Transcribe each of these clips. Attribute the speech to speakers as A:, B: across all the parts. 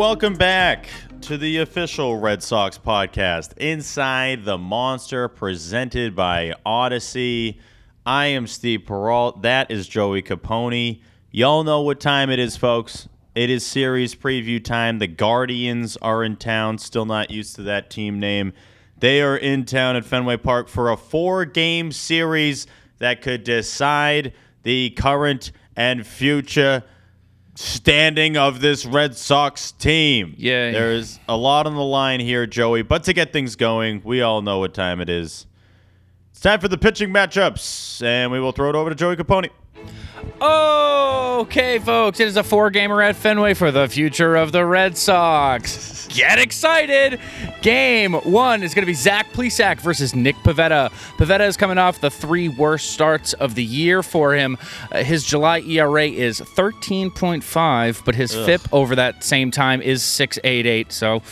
A: Welcome back to the official Red Sox podcast, Inside the Monster, presented by Audacy. I am Steve Peralt. That is Joey Capone. Y'all know what time it is, folks. It is series preview time. The Guardians are in town, still not used to that team name. They are in town at Fenway Park for a four game series that could decide the current and future standing of this Red Sox team.
B: Yeah.
A: There's a lot on the line here, Joey. But to get things going, we all know what time it is. It's time for the pitching matchups, and we will throw it over to Joey Capone.
B: Okay, folks, it is a four gamer at Fenway for the future of the Red Sox. Get excited! Game one is going to be Zach Plesac versus Nick Pivetta. Pivetta is coming off the three worst starts of the year for him. Uh, his July ERA is 13.5, but his FIP over that same time is 6.88. So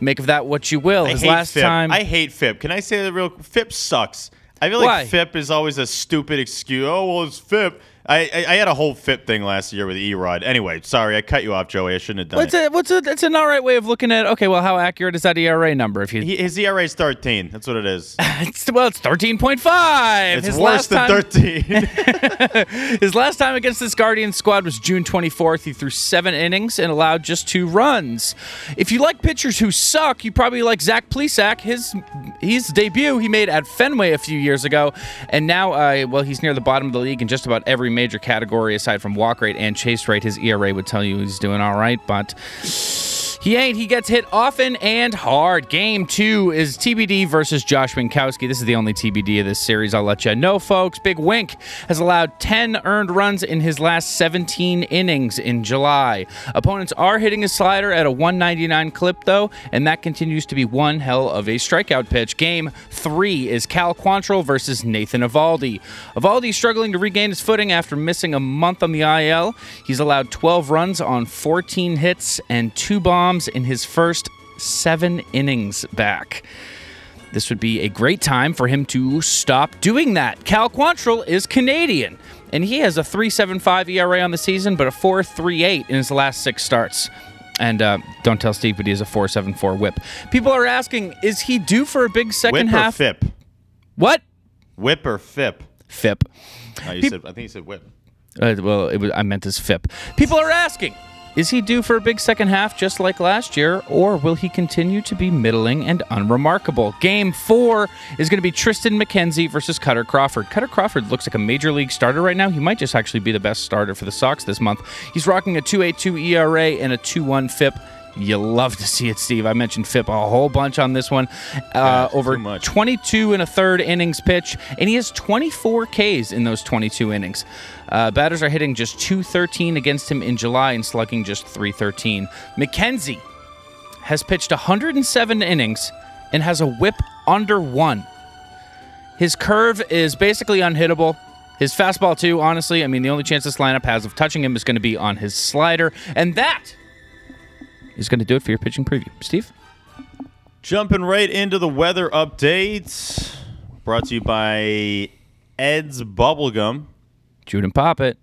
B: make of that what you will.
A: I
B: His last
A: FIP.
B: time.
A: I hate FIP. Can I say the real? FIP sucks. I feel like
B: Why?
A: FIP is always a stupid excuse. Oh well, it's FIP. I, I, I had a whole fit thing last year with Erod. Anyway, sorry, I cut you off, Joey. I shouldn't have done
B: What's
A: it.
B: a what's a that's an all right way of looking at okay well how accurate is that ERA number if you
A: He, his ERA is 13. That's what it is.
B: it's, well it's thirteen point five
A: It's worse than 13.
B: His last time against this Guardian squad was June 24th. He threw seven innings and allowed just two runs. If you like pitchers who suck, you probably like Zach Plesac. His his debut he made at Fenway a few years ago, and now uh, well he's near the bottom of the league in just about every major category aside from walk rate and chase rate. His ERA would tell you he's doing all right, but. He ain't. He gets hit often and hard. Game two is TBD versus Josh Winkowski. This is the only TBD of this series. I'll let you know, folks. Big Wink has allowed 10 earned runs in his last 17 innings in July. Opponents are hitting his slider at a 199 clip, though, and that continues to be one hell of a strikeout pitch. Game three is Cal Quantrill versus Nathan Eovaldi. Eovaldi struggling to regain his footing after missing a month on the IL. He's allowed 12 runs on 14 hits and two bombs in his first seven innings back. This would be a great time for him to stop doing that. Cal Quantrill is Canadian, and he has a 3.75 ERA on the season, but a 4.38 in his last six starts. And uh, don't tell Steve, but he has a 4.74 WHIP. People are asking, is he due for a big second
A: Whip or
B: half?
A: FIP?
B: What?
A: Whip or FIP?
B: FIP.
A: Oh, you said, I think you said whip.
B: Uh, well, it was, I meant his FIP. People are asking, is he due for a big second half just like last year, or will he continue to be middling and unremarkable? Game four is going to be Triston McKenzie versus Kutter Crawford. Kutter Crawford looks like a major league starter right now. He might just actually be the best starter for the Sox this month. He's rocking a 2.82 ERA and a 2.1 FIP. You love to see it, Steve. I mentioned FIP a whole bunch on this one. Uh, over 22 and a third innings pitch, and he has 24 Ks in those 22 innings. Uh, batters are hitting just 213 against him in July and slugging just 313. McKenzie has pitched 107 innings and has a whip under one. His curve is basically unhittable. His fastball, too, honestly, I mean, the only chance this lineup has of touching him is going to be on his slider. And that is going to do it for your pitching preview. Steve?
A: Jumping right into the weather updates, brought to you by Ed's Bubblegum.
B: Shoot and pop it.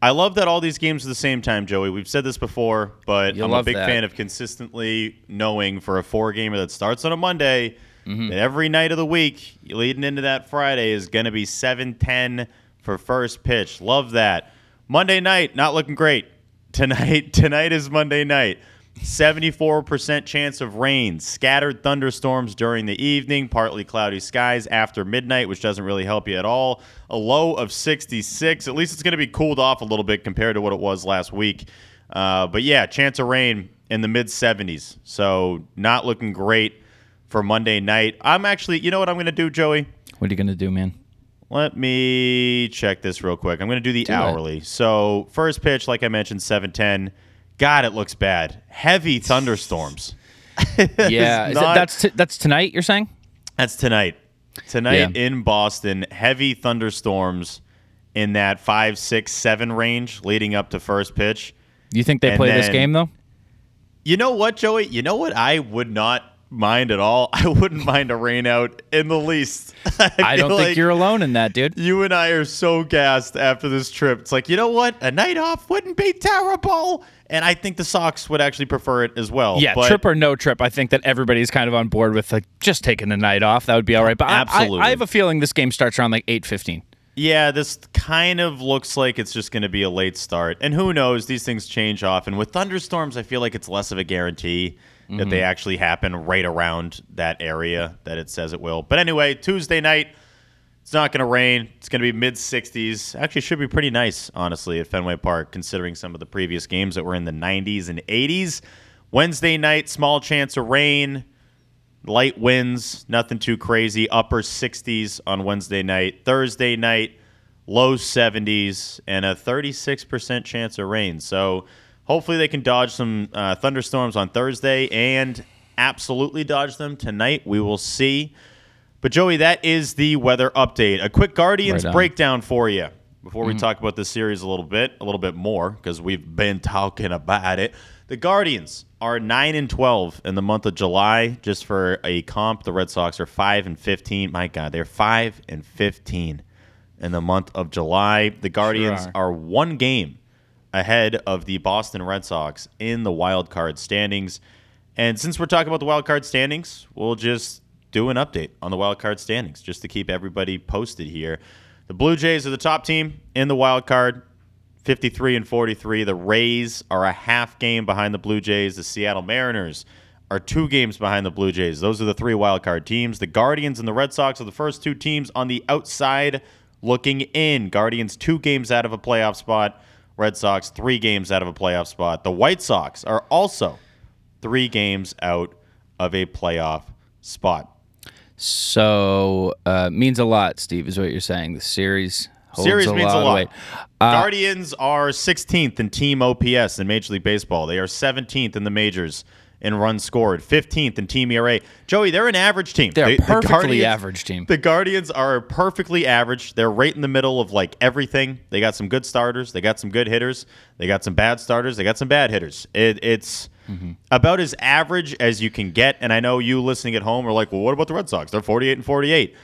A: I love that all these games are the same time, Joey. We've said this before, but
B: You
A: I'm a big
B: that.
A: fan of consistently knowing for a four gamer that starts on a Monday
B: Mm-hmm.
A: that every night of the week leading into that Friday is going to be 7:10 for first pitch. Love that. Monday night not looking great. Tonight tonight is Monday night. 74% chance of rain, scattered thunderstorms during the evening, partly cloudy skies after midnight, which doesn't really help you at all. A low of 66. At least it's going to be cooled off a little bit compared to what it was last week. Uh, but yeah, chance of rain in the mid 70s. So not looking great for Monday night. I'm actually, you know what I'm going to do, Joey?
B: What are you going to do, man?
A: Let me check this real quick. I'm going to do the
B: Do it.
A: hourly. So, first pitch, like I mentioned, 710. God, it looks bad. Heavy thunderstorms.
B: Yeah, that-
A: not-
B: that's t- that's tonight. You're saying?
A: That's tonight. Tonight
B: Yeah.
A: in Boston, heavy thunderstorms in that five, six, seven range leading up to first pitch.
B: You think they
A: And
B: play this game though?
A: You know what, Joey? You know what I would not mind at all? I wouldn't mind a rain out in the least.
B: I
A: feel
B: don't think you're alone in that, dude.
A: You and I are so gassed after this trip. It's like, you know what? A night off wouldn't be terrible. And I think the Sox would actually prefer it as well.
B: Yeah,
A: But
B: trip or no trip, I think that everybody's kind of on board with like just taking the night off. That would be all right. But I- I-
A: Absolutely.
B: I, have a feeling this game starts around like eight fifteen.
A: Yeah, this kind of looks like it's just going to be a late start. And who knows? These things change often. With thunderstorms, I feel like it's less of a guarantee that
B: Mm-hmm.
A: they actually happen right around that area that it says it will. But anyway, Tuesday night, it's not going to rain. It's going to be mid 60s. Actually, should be pretty nice, honestly, at Fenway Park, considering some of the previous games that were in the 90s and 80s. Wednesday night, small chance of rain light winds, nothing too crazy. Upper 60s on Wednesday night. Thursday night, low 70s, and a 36% chance of rain. So hopefully they can dodge some uh, thunderstorms on Thursday and absolutely dodge them tonight. We will see. But Joey, that is the weather update. A quick Guardians
B: Right
A: breakdown for you before we talk about the series a little bit, a little bit more because we've been talking about it. The Guardians are 9 and 12 in the month of July. Just for a comp, the Red Sox are 5 and 15. My god, they're 5 and 15 in the month of July. The Guardians
B: are.
A: are one game ahead of the Boston Red Sox in the wild card standings. And since we're talking about the wild card standings, we'll just do an update on the wild card standings just to keep everybody posted here. The Blue Jays are the top team in the wild card, 53 and 43. The Rays are a half game behind the Blue Jays. The Seattle Mariners are two games behind the Blue Jays. Those are the three wild card teams. The Guardians and the Red Sox are the first two teams on the outside looking in. Guardians two games out of a playoff spot. Red Sox three games out of a playoff spot. The White Sox are also three games out of a playoff spot.
B: So uh, means a lot, Steve, is what you're saying. The series
A: Series
B: a
A: means
B: lot
A: a lot.
B: Uh,
A: Guardians are 16th in team OPS in Major League Baseball. They are 17th in the majors in runs scored, 15th in team ERA. Joey, they're an average team.
B: They're
A: They- the
B: perfectly
A: Guardians-
B: average team.
A: The Guardians are perfectly average. They're right in the middle of like everything. They got some good starters. They got some good hitters. They got some bad starters. They got some bad hitters. It, it's
B: Mm-hmm.
A: about as average as you can get. And I know you listening at home are like, well, what about the Red Sox? They're 48 and 48.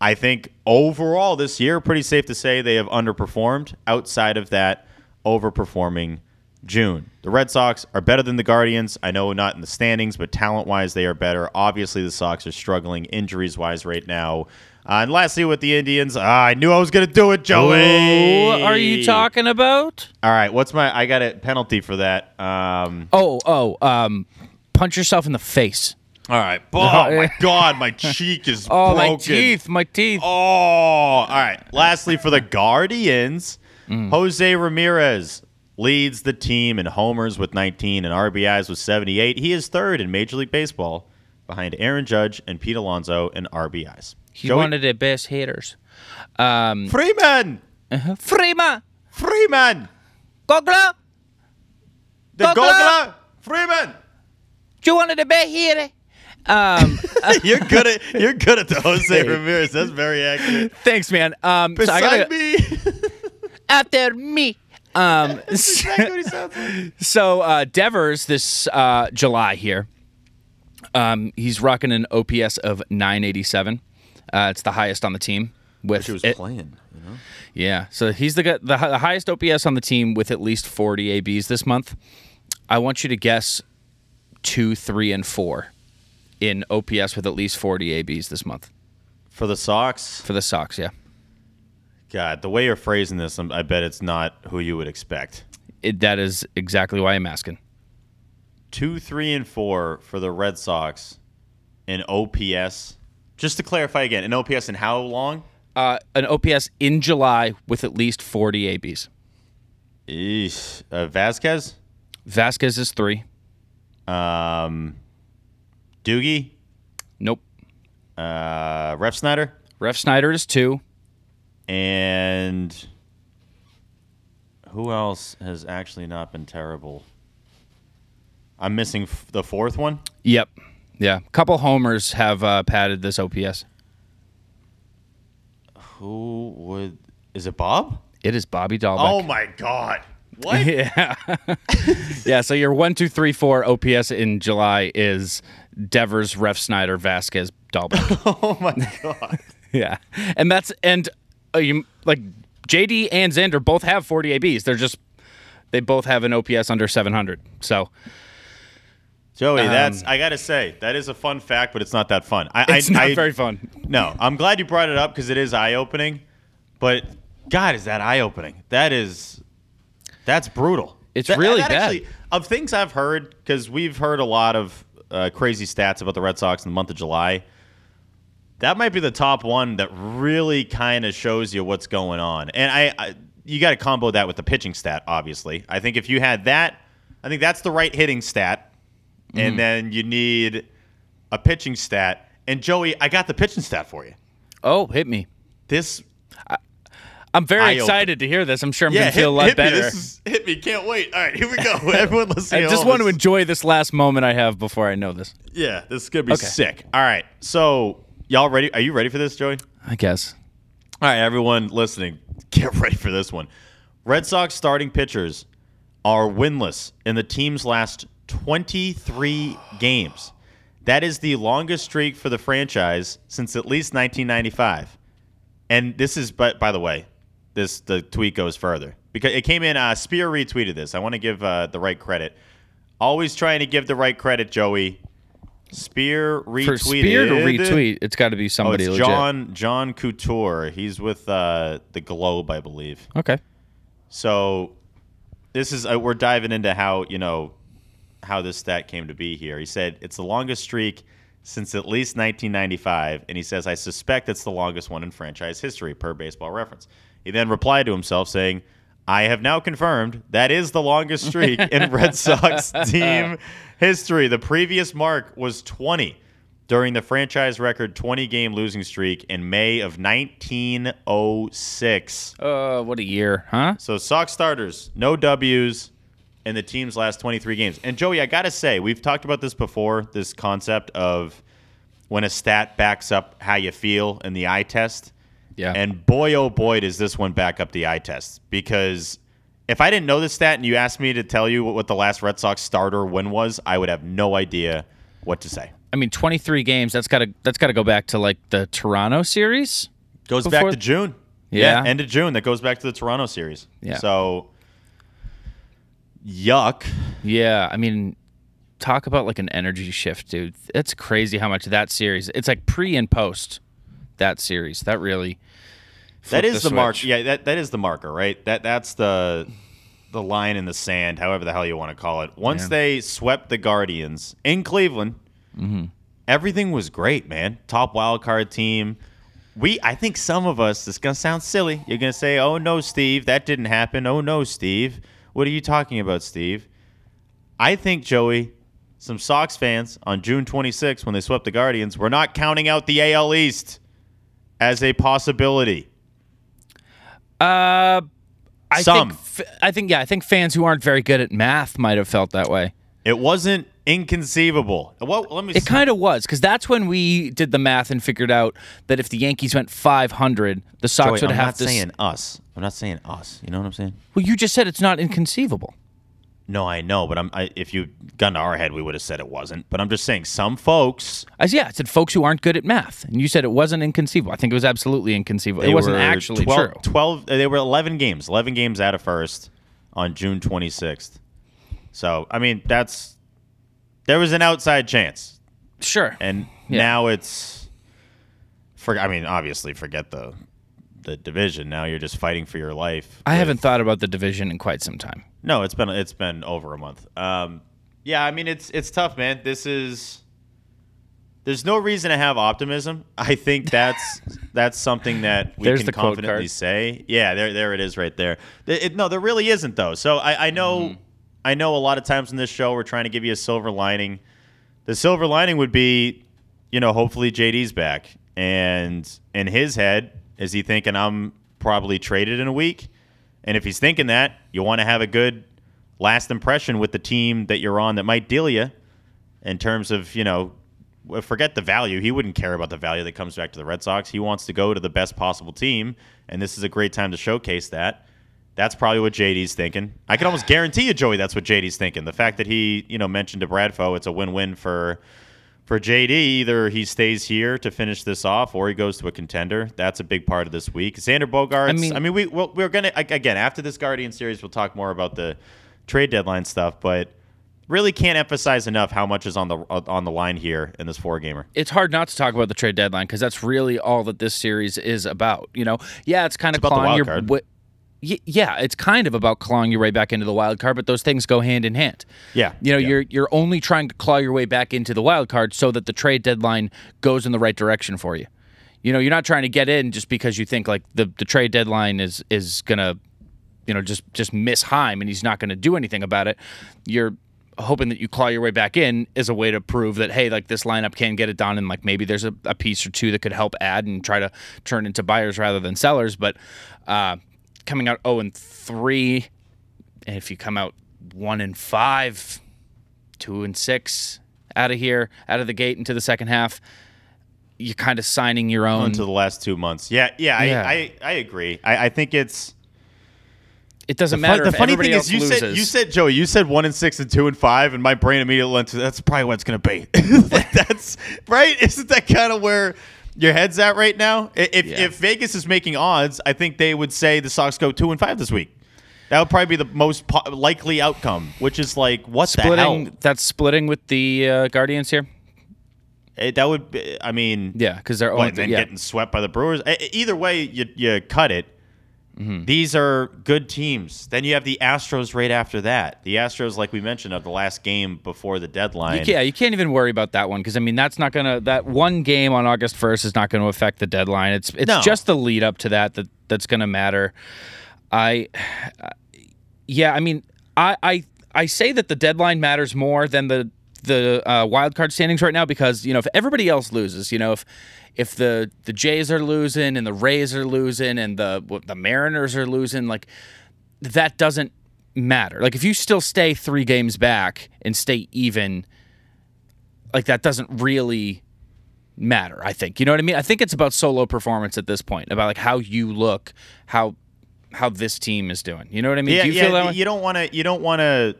A: I think overall this year, pretty safe to say they have underperformed outside of that overperforming June. The Red Sox are better than the Guardians. I know not in the standings, but talent wise, they are better. Obviously, the Sox are struggling injuries wise right now. Uh, and lastly, with the Indians, ah, I knew I was going to do it, Joey.
B: What are you talking about?
A: All right, what's my? I got a penalty for that. Um,
B: Oh, oh, um, punch yourself in the face.
A: All right. Oh my God, my cheek is
B: Oh,
A: broken.
B: my teeth, my teeth.
A: Oh, all right. Lastly, for the Guardians,
B: Mm.
A: Jose Ramirez leads the team in homers with 19 and RBIs with 78. He is third in Major League Baseball behind Aaron Judge and Pete Alonso in RBIs.
B: He's one of the best hitters. Um,
A: Freeman!
B: Freeman,
A: Freeman!
B: Gogla,
A: The!
B: Gogla!
A: Freeman!
B: you one of the best hitters. Um,
A: you're good at you're good at the Jose Ramirez. That's very accurate.
B: thanks, man. Um, so I
A: Beside
B: gotta,
A: me.
B: after me. Um,
A: exactly what he sounds like.
B: So uh, Devers this uh, July here, um, he's rocking an OPS of 987. Uh, it's the highest on the team. With
A: She was
B: it-
A: playing, you know.
B: yeah, so he's the, guy- the hi- the highest OPS on the team with at least 40 ABs this month. I want you to guess two, three, and four in OPS with at least 40 ABs this month
A: For the Sox,
B: for the Sox. Yeah,
A: God, the way you're phrasing this, I'm- I bet it's not who you would expect.
B: it, that is exactly why I'm asking.
A: Two, three, and four for the Red Sox in OPS. Just to clarify again, in OPS in how long?
B: Uh, an OPS in July with at least 40 ABs.
A: Eesh. Uh, Vazquez,
B: Vazquez is three.
A: um, Doogie,
B: Nope.
A: uh, Refsnyder,
B: Ref Snyder is two.
A: and who else has actually not been terrible? I'm missing f- the fourth one.
B: Yep. Yeah. A couple homers have uh, padded this OPS.
A: Who would? Is it Bob?
B: It is Bobby Dalbec.
A: Oh my God! What?
B: Yeah. yeah. So your one, two, three, four OPS in July is Devers, Ref Snyder, Vazquez, Dalbec.
A: oh my God!
B: yeah. And that's, and uh, you, like JD and Xander both have 40 ABs. They're just, they both have an OPS under 700. So
A: Joey,
B: Um,
A: that's I gotta say that is a fun fact, but it's not that fun. I,
B: it's
A: I,
B: not
A: I-
B: very fun.
A: No, I'm glad you brought it up because it is eye opening. But God, is that eye opening? That is, that's brutal.
B: It's
A: That-
B: really
A: that
B: bad.
A: Actually, of things I've heard, because we've heard a lot of uh, crazy stats about the Red Sox in the month of July. That might be the top one that really kind of shows you what's going on. And I, I you got to combo that with the pitching stat. Obviously, I think if you had that, I think that's the right hitting stat,
B: Mm-hmm.
A: and then you need a pitching stat. And Joey, I got the pitching stat for you.
B: Oh, hit me.
A: This
B: I'm very excited to hear this. I'm sure I'm
A: yeah,
B: going to feel a lot
A: hit
B: better.
A: Me. This is, hit me. Can't wait. All right, here we go. Everyone
B: I
A: listening. at
B: just want to enjoy this last moment I have before I know this.
A: Yeah, this is gonna be
B: Okay.
A: sick. All right, so y'all ready? Are you ready for this, Joey?
B: I guess.
A: All right, everyone listening, get ready for this one. Red Sox starting pitchers are winless in the team's last 23 games. That is the longest streak for the franchise since at least 1995. And this is, but by the way, this the tweet goes further because it came in. Uh, Speier retweeted this. I want to give uh, the right credit. Always trying to give the right credit, Joey. Speier retweeted.
B: For Speier to retweet, it's got to be
A: Oh,
B: somebody legit.
A: John John Couture. He's with uh, the Globe, I believe.
B: Okay.
A: So this is uh, we're diving into how you know how this stat came to be here. He said it's the longest streak since at least 1995, and he says I suspect it's the longest one in franchise history per Baseball Reference. He then replied to himself saying. I have now confirmed that is the longest streak in Red Sox team history. The previous mark was 20 during the franchise record 20 game losing streak in May of 1906.
B: Uh, what a year, huh?
A: So Sox starters, no W's in the team's last 23 games. And Joey, I got to say, we've talked about this before, this concept of when a stat backs up how you feel in the eye test.
B: Yeah.
A: And boy, oh boy, does this one back up the eye test. Because if I didn't know this stat and you asked me to tell you what, what the last Red Sox starter win was, I would have no idea what to say.
B: I mean, 23 games. That's got to that's got to go back to like the Toronto series.
A: Goes
B: Before-
A: back to June.
B: Yeah.
A: End of June. That goes back to the Toronto series.
B: Yeah.
A: So, yuck.
B: Yeah, I mean, talk about like an energy shift, dude. It's crazy how much that series. It's like pre and post that series. That really
A: that
B: is
A: is the, mark. Yeah, that, that is the marker, right? That that's the the line in the sand, however the hell you want to call it. Once
B: Yeah.
A: they swept the Guardians in Cleveland,
B: Mm-hmm.
A: everything was great, man. Top wild card team. We, I think some of us, it's gonna sound silly. You're gonna say, "Oh no, Steve, that didn't happen." Oh no, Steve. What are you talking about, Steve? I think Joey, some Sox fans on June 26 when they swept the Guardians, were not counting out the AL East as a possibility.
B: Uh, I
A: Some.
B: think I think yeah, I think fans who aren't very good at math might have felt that way.
A: It wasn't inconceivable. Well, let me.
B: It kind of was because that's when we did the math and figured out that if the Yankees went 500, the Sox
A: Joey,
B: would
A: I'm
B: have
A: not
B: to. s-
A: saying us. I'm not saying us. You know what I'm saying?
B: well, you just said it's not inconceivable.
A: No, I know, but I'm. I, if you gun to our head, we would have said it wasn't. But I'm just saying, some folks
B: I yeah, I said folks who aren't good at math, and you said it wasn't inconceivable. I think it was absolutely inconceivable. It wasn't actually
A: 12,
B: true.
A: 12 uh, they were 11 games, 11 games out of first on June 26th. So, I mean, that's there was an outside chance.
B: Sure.
A: And
B: Yeah.
A: now it's for I mean, obviously forget the the division. Now you're just fighting for your life.
B: I
A: with-
B: haven't thought about the division in quite some time.
A: No, it's been it's been over a month. Um, yeah, I mean it's it's tough, man. This is there's no reason to have optimism. I think that's that's something that we
B: There's
A: can confidently say. Yeah, there there it is right there. It- it- no, there really isn't though. So I, I know
B: Mm-hmm.
A: I know a lot of times in this show we're trying to give you a silver lining. The silver lining would be, you know, hopefully JD's back. And in his head, is he thinking I'm probably traded in a week? And if he's thinking that, you want to have a good last impression with the team that you're on that might deal you in terms of, you know, forget the value. He wouldn't care about the value that comes back to the Red Sox. He wants to go to the best possible team, and this is a great time to showcase that. That's probably what JD's thinking. I can almost guarantee you, Joey, that's what JD's thinking. The fact that he, you know, mentioned to Bradfo, it's a win-win for for JD. Either he stays here to finish this off, or he goes to a contender. That's a big part of this week. Xander Bogaerts. I
B: mean-
A: I mean, we well, we're gonna again after this Guardian series, we'll talk more about the trade deadline stuff, but really can't emphasize enough how much is on the uh, on the line here in this four gamer.
B: It's hard not to talk about the trade deadline because that's really all that this series is about. You know, yeah, it's kind of
A: about the
B: clawing
A: wild
B: your
A: card.
B: wi- Y- yeah, it's kind of about clawing your way back into the wild card, but those things go hand in hand.
A: Yeah,
B: You know,
A: yeah.
B: you're you're only trying to claw your way back into the wild card so that the trade deadline goes in the right direction for you. You know, you're not trying to get in just because you think like the, the trade deadline is is gonna, you know, just just miss Chaim and he's not gonna do anything about it. You're hoping that you claw your way back in is a way to prove that hey, like this lineup can get it done and like maybe there's a, a piece or two that could help add and try to turn into buyers rather than sellers. But uh, coming out 0 and 3, and if you come out 1 and 5, 2 and 6 out of here, out of the gate into the second half, you're kind of signing your own.
A: into the last two months. Yeah, yeah,
B: Yeah.
A: I, I, I agree. I, I think it's
B: it doesn't
A: the, fun-
B: matter.
A: the funny thing is you
B: loses.
A: said you said Joey, you said one and six and two and five, and my brain immediately went to that's probably what it's gonna be. like that's right. Isn't that kind of where your head's at right now? If
B: Yeah.
A: if Vegas is making odds, I think they would say the Sox go two and five this week. That would probably be the most po- likely outcome, which is like what the hell?
B: splitting. That's splitting with the uh, Guardians here.
A: It- that would, be, I mean,
B: Yeah, because they're
A: What,
B: only
A: then
B: yeah.
A: getting swept by the Brewers. E- e- Either way, you, you cut it.
B: Mm-hmm.
A: These are good teams. Then you have the Astros right after that. The Astros, like we mentioned, of the last game before the deadline.
B: You can't, yeah, you can't even worry about that one because I mean that's not gonna that one game on August first is not going to affect the deadline. It's it's
A: No.
B: just the lead up to that that that's going to matter. I, yeah, I mean I I I say that the deadline matters more than the the uh, wild card standings right now because you know if everybody else loses, you know if if the the Jays are losing and the Rays are losing and the the Mariners are losing, like that doesn't matter. Like if you still stay three games back and stay even, like that doesn't really matter. I think you know what I mean. I think it's about solo performance at this point, about like how you look, how how this team is doing. You know what I mean?
A: Yeah,
B: Do you
A: yeah.
B: feel that way?
A: You don't want to. You don't want to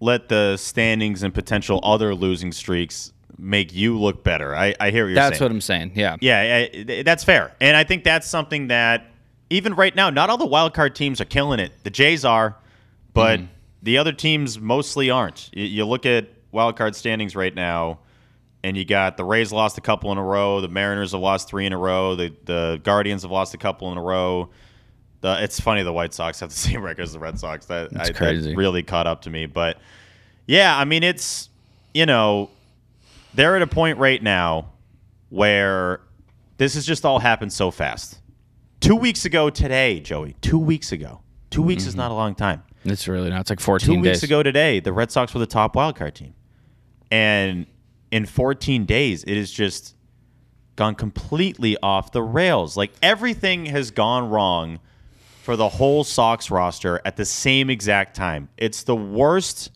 A: let the standings and potential other losing streaks make you look better. I, I hear what you're
B: That's
A: saying.
B: That's what I'm saying. Yeah.
A: Yeah, I- that's fair. And I think that's something that even right now, not all the wild card teams are killing it. The Jays are, but mm-hmm. the other teams mostly aren't. You, you look at wild card standings right now, and you got the Rays lost a couple in a row, the Mariners have lost three in a row, the the Guardians have lost a couple in a row. The, it's funny the White Sox have the same record as the Red Sox. That,
B: That's
A: I,
B: crazy.
A: that really caught up to me. But yeah, I mean it's you know they're at a point right now where this has just all happened so fast. Two weeks ago today, Joey. Two weeks ago. Two weeks is mm-hmm. not a long time.
B: It's really not. It's like 14
A: Two
B: days.
A: weeks ago today, the Red Sox were the top wild card team, and in 14 days, it has just gone completely off the rails. Like everything has gone wrong for the whole Sox roster at the same exact time. It's the worst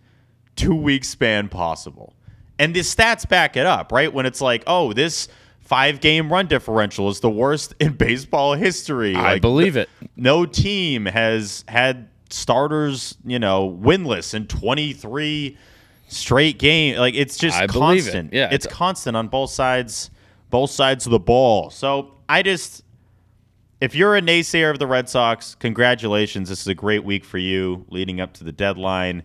A: two week span possible. And the stats back it up, right? When it's like, oh, this five game run differential is the worst in baseball history.
B: I
A: Like,
B: believe it.
A: no team has had starters, you know, winless in 23 straight game. Like it's just
B: I believe it.
A: constant.
B: Yeah,
A: it's
B: it's-
A: constant on both sides, both sides of the ball. So I just, if you're a naysayer of the Red Sox, congratulations. This is a great week for you leading up to the deadline.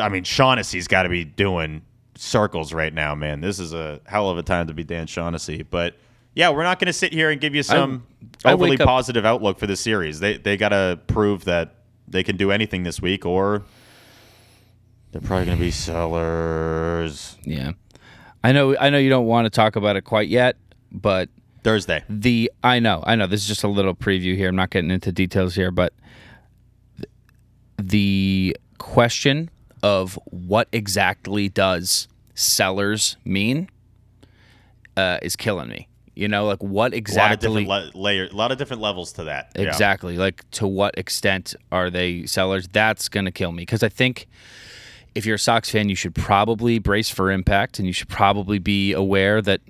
A: I mean, Shaughnessy's got to be doing circles right now, man. This is a hell of a time to be Dan Shaughnessy. But yeah, we're not going to sit here and give you some
B: I
A: overly
B: wake up-
A: positive outlook for the series. They they got to prove that they can do anything this week, or they're probably going to be sellers
B: Yeah. I know I know you don't want to talk about it quite yet, but
A: Thursday.
B: the I know, I know this is just a little preview here. I'm not getting into details here, but th- the question of what exactly does sellers mean uh, is killing me. You know, like what exactly?
A: A lot of different le- layer, a lot of different levels to that. Yeah.
B: Exactly. Like to what extent are they sellers? That's going to kill me because I think if you're a Sox fan, you should probably brace for impact and you should probably be aware that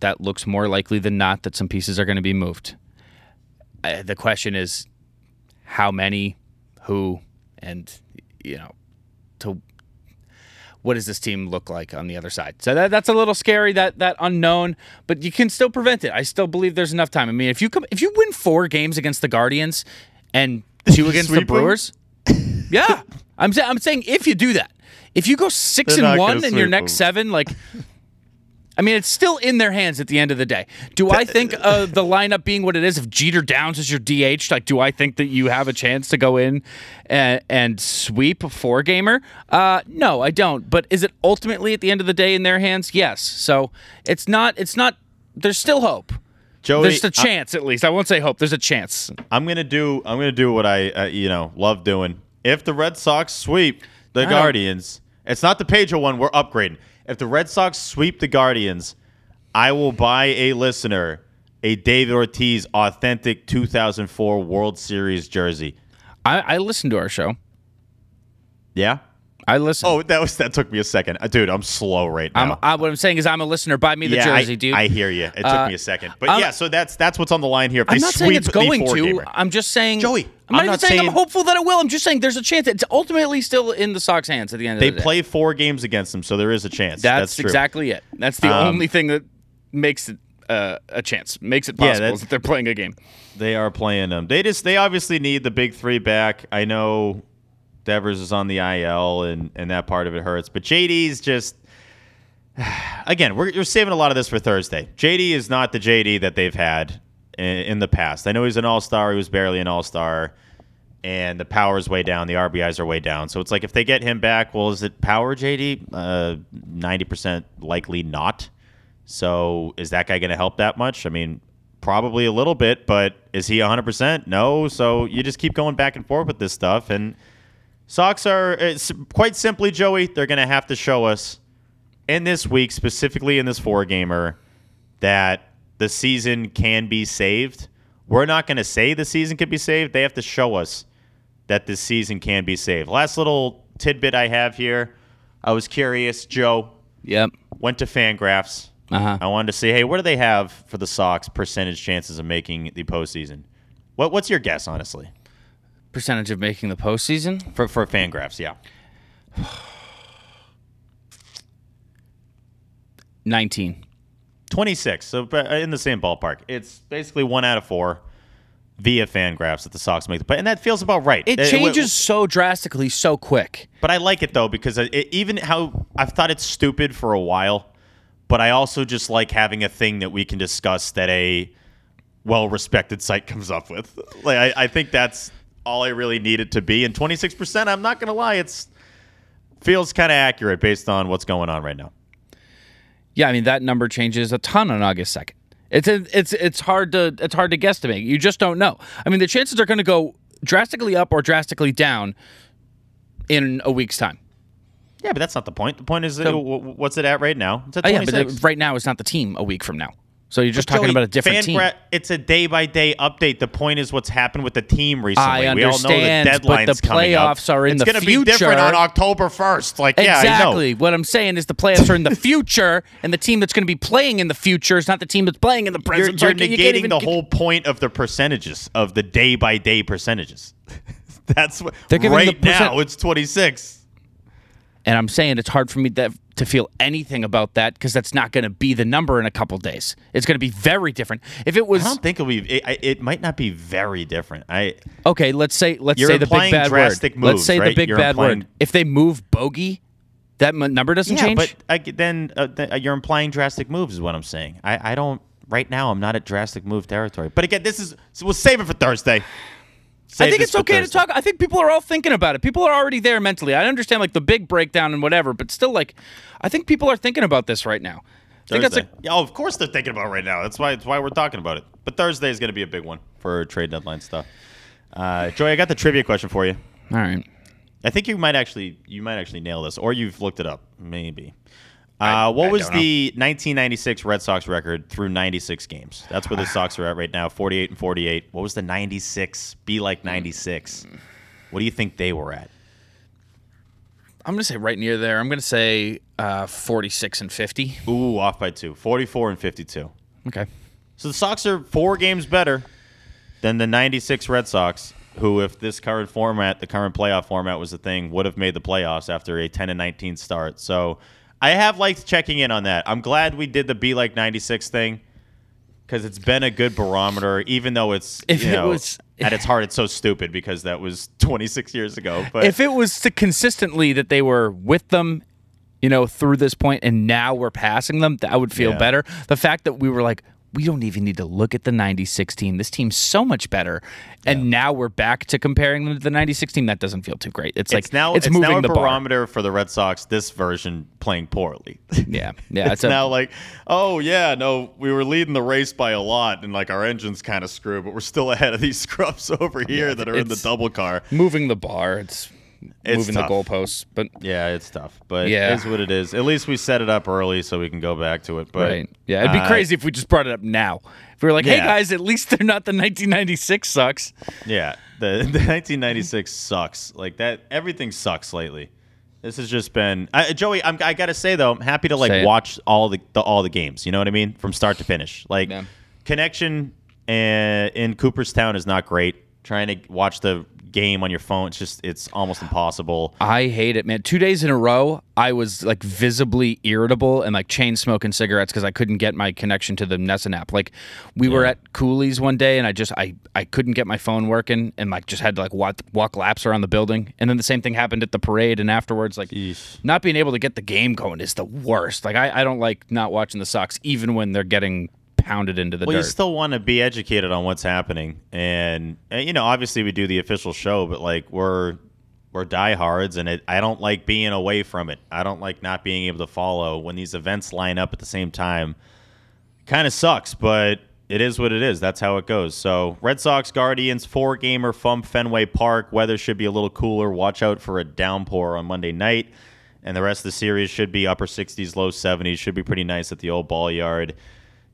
B: that looks more likely than not that some pieces are going to be moved. Uh, the question is how many, who, and you know, to what does this team look like on the other side? So that, that's a little scary, that that unknown, but you can still prevent it. I still believe there's enough time. I mean, if you come, if you win four games against the Guardians and two against the Brewers, yeah, I'm I'm saying if you do that, if you go 6
A: They're
B: and one in your
A: sweep
B: next seven, like. I mean, it's still in their hands at the end of the day. Do I think uh, the lineup being what it is, if Jeter Downs is your DH, like, do I think that you have a chance to go in and, and sweep a four gamer? Uh, no, I don't. But is it ultimately at the end of the day in their hands? Yes. So it's not. It's not. There's still hope.
A: Joey,
B: There's a chance, at least. I won't say hope. There's a chance.
A: I'm gonna do. I'm gonna do what I, uh, you know, love doing. If the Red Sox sweep the
B: don't-
A: Guardians, it's not the Pedro one. We're upgrading. If the Red Sox sweep the Guardians, I will buy a listener a David Ortiz authentic 2004 World Series jersey.
B: I, I listened to our show.
A: Yeah.
B: I listen.
A: Oh, that was that took me a second, Uh, dude. I'm slow right now.
B: I'm,
A: now.
B: I, what I'm saying is, I'm a listener. Buy me the
A: yeah,
B: jersey,
A: I,
B: dude.
A: I hear you. It took
B: Uh,
A: me a second, but
B: I'm-
A: yeah. So that's that's what's on the line here. If
B: I'm not saying it's going to.
A: four-gamer.
B: I'm just saying,
A: Joey,
B: I'm,
A: I'm
B: not,
A: not
B: even saying,
A: saying-
B: I'm hopeful that it will. I'm just saying there's a chance. It's ultimately still in the Sox hands at the end
A: They
B: of the day.
A: They play four games against them, so there is a chance.
B: That's,
A: That's,
B: exactly it. That's the
A: Um,
B: only thing that makes it uh, a chance, makes it
A: Yeah,
B: possible is that they're playing a game.
A: They are playing them. They just they obviously need the big three back. I know Devers is on the IL and and that part of it hurts, but JD's just again we're, we're saving a lot of this for Thursday. JD is not the JD that they've had in, the past. I know he's an all star. He was barely an all star. And the power's way down. The RBIs are way down. So it's like if they get him back, well, is it power JD? Uh, Ninety percent likely not. So is that guy going to help that much? I mean, probably a little bit, but is he 100%? No. So you just keep going back and forth with this stuff. And Sox are, quite simply, Joey, they're going to have to show us in this week, specifically in this four gamer, that the season can be saved. We're not going to say the season can be saved. They have to show us that this season can be saved. Last little tidbit I have here. I was curious, Joe.
B: Yep.
A: Went to Fangraphs.
B: Uh-huh.
A: I wanted to see, hey, what do they have for the Sox percentage chances of making the postseason? What What's your guess, honestly?
B: Percentage of making the postseason
A: for for Fangraphs, yeah. Nineteen. 26. So uh, in the same ballpark. It's basically one out of four via Fangraphs that the Sox make the play, and that feels about right.
B: It,
A: uh, it
B: changes it, it, so drastically, so quick.
A: But I like it though because uh, even how I've thought it's stupid for a while, but I also just like having a thing that we can discuss that a well-respected site comes up with. Like I, I think that's all I really need it to be. And 26%, I'm not gonna lie, it's feels kind of accurate based on what's going on right now.
B: Yeah, I mean that number changes a ton on August 2nd. It's it's it's hard to it's hard to guesstimate. You just don't know. I mean, the chances are going to go drastically up or drastically down in a week's time.
A: Yeah, but that's not the point. The point is,
B: So-
A: what's it at right now? It's at
B: Oh, yeah, but right now it's not the team a week from now. So you're just
A: But
B: talking
A: Joey,
B: about a different
A: fan
B: team.
A: gra- it's a day by day update. The point is what's happened with the team recently.
B: I
A: we all know the
B: understand, but
A: deadline's
B: the
A: coming up.
B: playoffs are in
A: it's
B: the
A: gonna be different on October first. Like, yeah, I know.
B: exactly. What I'm saying is the playoffs are in the future, and the team that's going to be playing in the future is not the team that's playing in the
A: You're,
B: present.
A: You're
B: I can't- you
A: negating
B: even
A: the
B: get-
A: whole point of the percentages of the day by day percentages. That's what.
B: They're giving the
A: right
B: percent-
A: now, it's 26.
B: And I'm saying it's hard for me to, to feel anything about that because that's not going to be the number in a couple days. It's going to be very different. If it was
A: I don't think it'll be. It, it might not be very different. I.
B: okay, let's say let's say the big bad word. let's
A: moves,
B: say the big
A: You're
B: bad
A: implying-
B: word. If they move bogey, that m- number doesn't
A: Yeah,
B: change.
A: but I, then uh, th- you're implying drastic moves is what I'm saying. I, I don't. Right now, I'm not at drastic move territory. But again, this is. So we'll save it for Thursday.
B: I think it's okay to talk. I think people are all thinking about it. People are already there mentally. I understand like the big breakdown and whatever, but still, like, I think people are thinking about this right now. I think that's a,
A: yeah, oh, of course they're thinking about it right now. That's why. That's why we're talking about it. But Thursday is going to be a big one for trade deadline stuff. Uh, Joey, I got the trivia question for you.
B: all right.
A: I think you might actually you might actually nail this, or you've looked it up, maybe. Uh, what
B: I
A: was the 1996 Red Sox record through 96 games? That's where the Sox are at right now, 48 and 48. What was the 96? Be like 96. What do you think they were at?
B: I'm gonna say right near there. I'm gonna say uh, 46 and 50.
A: Ooh, off by two, 44 and 52.
B: Okay.
A: So the Sox are four games better than the 96 Red Sox, who, if this current format, the current playoff format was a thing, would have made the playoffs after a 10 and 19 start. So I have liked checking in on that. I'm glad we did the Be Like 96 thing because it's been a good barometer, even though it's,
B: If
A: you
B: it
A: know,
B: was-
A: at its heart, it's so stupid because that was 26 years ago. But
B: if it was to consistently that they were with them, you know, through this point, and now we're passing them, that would feel
A: Yeah.
B: better. The fact that we were like, we don't even need to look at the 96 team. This team's so much better. And now we're back to comparing them to the 96 team. That doesn't feel too great. It's, like
A: now
B: it's,
A: it's,
B: moving
A: now a
B: the bar.
A: barometer for the Red Sox. This version playing poorly.
B: Yeah, yeah.
A: it's
B: a-
A: now like, oh yeah, no, we were leading the race by a lot, and like our engine's kind of screwed, but we're still ahead of these scrubs over here that are in the double car.
B: moving the bar. It's,
A: It's
B: moving
A: tough.
B: the goalposts. But
A: Yeah, it's tough, but
B: Yeah.
A: it is what it is. At least we set it up early so we can go back to it. But
B: right, yeah, it'd be
A: uh,
B: crazy if we just brought it up now. If we were like, "Hey guys, at least they're not the 1996 sucks."
A: Yeah, the, the 1996 sucks. Like that, everything sucks lately. This has just been I, Joey. I'm, I gotta say though, I'm happy to like watch all the, the all the games. You know what I mean, from start to finish. Like
B: Yeah.
A: connection uh, in Cooperstown is not great. Trying to watch the game on your phone, it's just it's almost impossible.
B: I hate it, man. Two days in a row, I was like visibly irritable and like chain smoking cigarettes because I couldn't get my connection to the NESN app. Like, we were at Cooley's one day and I just I I couldn't get my phone working and like just had to like walk, walk laps around the building. And then the same thing happened at the parade and afterwards. Like, not being able to get the game going is the worst. Like, I I don't like not watching the Sox even when they're getting pounded into the
A: Well, you still want to be educated on what's happening, and, and you know, obviously we do the official show, but like we're we're diehards, and it, I don't like being away from it. I don't like not being able to follow when these events line up at the same time. Kind of sucks, but it is what it is. That's how it goes. So, Red Sox Guardians four gamer from Fenway Park. Weather should be a little cooler. Watch out for a downpour on Monday night, and the rest of the series should be upper 60s, low 70s. Should be pretty nice at the old ball yard.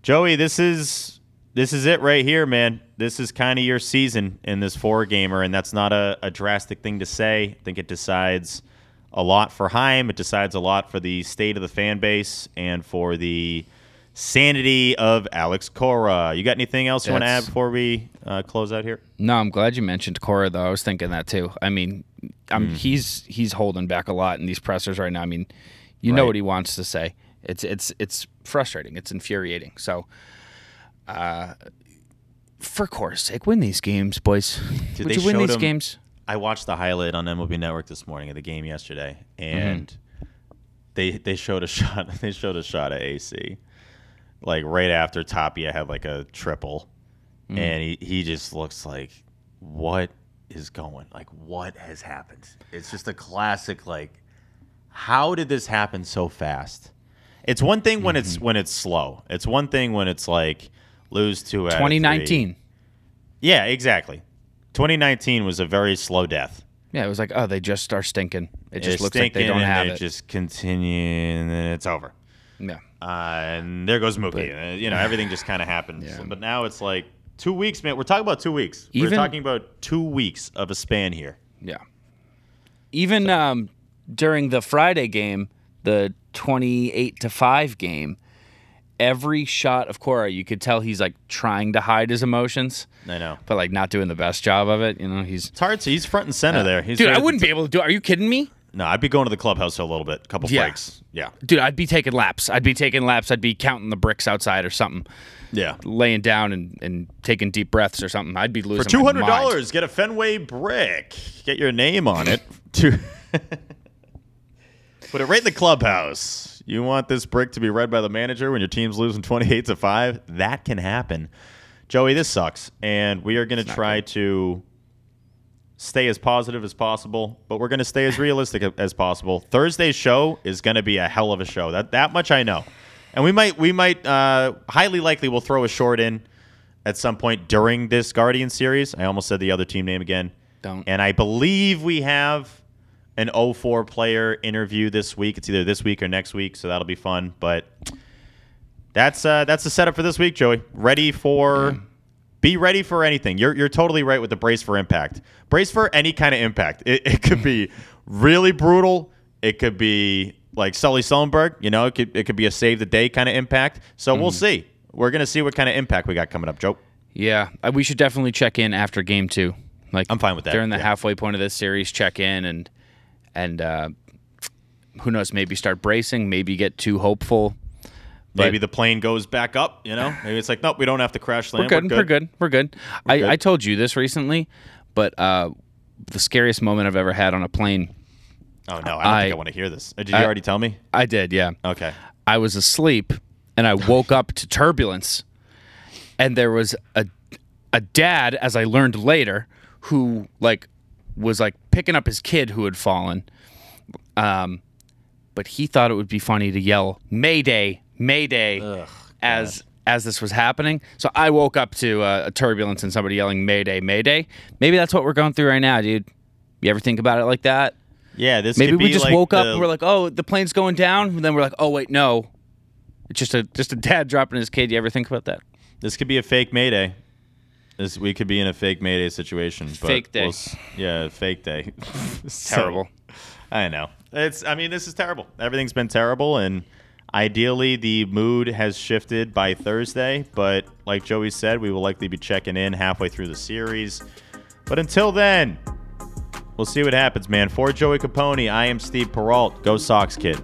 A: Joey, this is this is it right here, man. This is kind of your season in this four gamer, and that's not a, a drastic thing to say. I think it decides a lot for Chaim. It decides a lot for the state of the fan base and for the sanity of Alex Cora. You got anything else you want to add before we uh, close out here?
B: No, I'm glad you mentioned Cora though. I was thinking that too. I mean, I'm
A: Hmm.
B: he's he's holding back a lot in these pressers right now. I mean, you know what he wants to say. It's it's it's frustrating. It's infuriating. So, uh, for Cora's sake, win these games, boys.
A: Dude,
B: Would
A: they
B: you win these
A: him-
B: games?
A: I watched the highlight on MLB Network this morning of the game yesterday, and they they showed a shot. They showed a shot of AC, like right after Tapia had like a triple, and he he just looks like what is going like what has happened. It's just a classic like how did this happen so fast? It's one thing when it's when it's slow. It's one thing when it's like lose two out of three.
B: 2019.
A: Yeah, exactly. 2019 was a very slow death.
B: Yeah, it was like, oh, they just are stinking. It just
A: They're
B: looks like they
A: stinking
B: don't
A: and
B: have it.
A: just continue and then it's over.
B: yeah.
A: Uh, and there goes Mookie. Uh, you know, everything just kind of happens.
B: Yeah.
A: But now it's like two weeks, man. We're talking about two weeks. We're
B: Even-
A: talking about two weeks of a span here.
B: Yeah. Even um, during the Friday game, the 28 to 5 game, every shot of Cora, you could tell he's like trying to hide his emotions,
A: I know.
B: but like not doing the best job of it. You know, he's.
A: It's hard to. He's front and center there. He's
B: Dude,
A: there
B: I wouldn't be able to do it. Are you kidding me?
A: No, I'd be going to the clubhouse a little bit, couple
B: Yeah.
A: breaks. Yeah.
B: Dude, I'd be taking laps. I'd be taking laps. I'd be counting the bricks outside or something,
A: Yeah.
B: laying down and, and taking deep breaths or something. I'd be losing
A: For two
B: my mind.
A: dollars, get a Fenway brick. Get your name on it. Put it right in the clubhouse. You want this brick to be read by the manager when your team's losing twenty-eight to five? That can happen. Joey, this sucks, and we are going to try to stay as positive as possible, but we're going to stay as realistic as possible. Thursday's show is going to be a hell of a show. That that much I know, and we might we might uh, highly likely we'll throw a short in at some point during this Guardian series. I almost said the other team name again.
B: Don't.
A: And I believe we have an 04 player interview this week. It's either this week or next week, so that'll be fun. But that's uh, that's the setup for this week, Joey. Ready for be ready for anything. You're you're totally right with the brace for impact. Brace for any kind of impact. It, it could be really brutal. It could be like Sully Sullenberg. You know, it could it could be a save the day kind of impact. So we'll see. We're gonna see what kind of impact we got coming up, Joe.
B: Yeah, uh, we should definitely check in after game two. Like
A: I'm fine with that,
B: During the
A: yeah.
B: halfway point of this series, check in and and uh, who knows? Maybe start bracing. Maybe get too hopeful. But-
A: Maybe the plane goes back up. You know, maybe it's like nope, we don't have to crash land.
B: We're good. We're good. We're good. I,
A: good.
B: I told you this recently, but uh, the scariest moment I've ever had on a plane.
A: Oh no, I don't
B: I-
A: think I want to hear this. Did you
B: I-
A: already tell me?
B: I did, yeah.
A: Okay.
B: I was asleep and I woke up to turbulence, and there was a a dad, as I learned later, who like was like picking up his kid who had fallen. Um, but he thought it would be funny to yell "Mayday, Mayday" as as this was happening. So I woke up to uh, a turbulence and somebody yelling "Mayday, Mayday." Maybe that's what we're going through right now, dude. You ever think about it like that?
A: Yeah, this
B: Maybe
A: could
B: we
A: be
B: just
A: like
B: woke up and we're like, "Oh, the plane's going down." And then we're like, "Oh wait, no." It's just a just a dad dropping his kid. You ever think about that?
A: this could be a fake Mayday. This we could be in a fake Mayday situation. But
B: Fake day.
A: we'll yeah, fake day. So,
B: Terrible.
A: I know. It's. I mean, this is terrible. Everything's been terrible, and ideally, the mood has shifted by Thursday. But like Joey said, we will likely be checking in halfway through the series. But until then, we'll see what happens, man. For Joey Capone, I am Steve Peralt. Go Sox, kid.